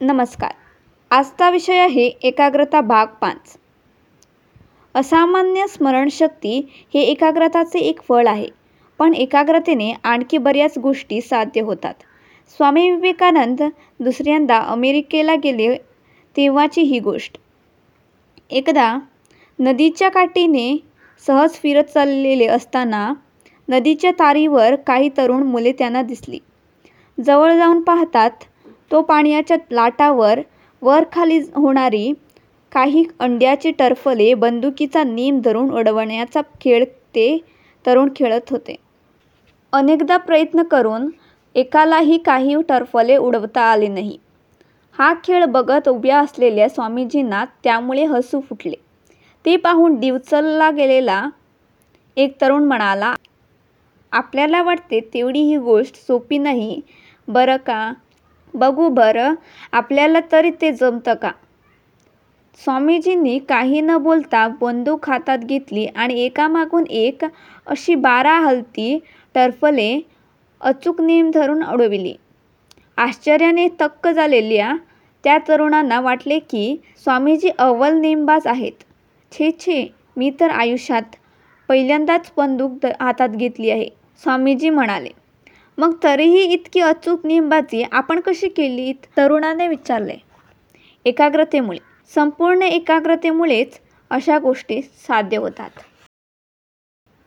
नमस्कार. आजचा विषय आहे एकाग्रता भाग पाच. असामान्य स्मरणशक्ती हे एकाग्रताचे एक फळ आहे पण एकाग्रतेने आणखी बऱ्याच गोष्टी साध्य होतात. स्वामी विवेकानंद दुसऱ्यांदा अमेरिकेला गेले तेव्हाची ही गोष्ट. एकदा नदीच्या काठीने सहज फिरत चाललेले असताना नदीच्या तारीवर काही तरुण मुले त्यांना दिसली. जवळ जाऊन पाहतात तो पाण्याच्या लाटावर वर-खाली होणारी काही अंड्याची टरफले बंदुकीचा नेम धरून उडवण्याचा खेळ ते तरुण खेळत होते. अनेकदा प्रयत्न करून एकालाही काही टरफले उडवता आले नाही. हा खेळ बघत उभ्या असलेल्या स्वामीजींना त्यामुळे हसू फुटले. ते पाहून डिवचला गेलेला एक तरुण म्हणाला, आपल्याला वाटते तेवढी ही गोष्ट सोपी नाही बरं का. बघू बरं आपल्याला तरी ते जमतं का. स्वामीजींनी काही न बोलता बंदूक हातात घेतली आणि एकामागून एक अशी बारा हलती टरफले अचूक नेम धरून अडविली आश्चर्याने थक्क झालेल्या त्या तरुणांना वाटले की स्वामीजी अव्वल नेमबाज आहेत. छे छे मी तर आयुष्यात पहिल्यांदाच बंदूक हातात घेतली आहे, स्वामीजी म्हणाले. मग तरीही इतकी अचूक नेमबाजी आपण कशी केलीत? तरुणाने विचारले. एकाग्रतेमुळे. संपूर्ण एकाग्रतेमुळेच अशा गोष्टी साध्य होतात.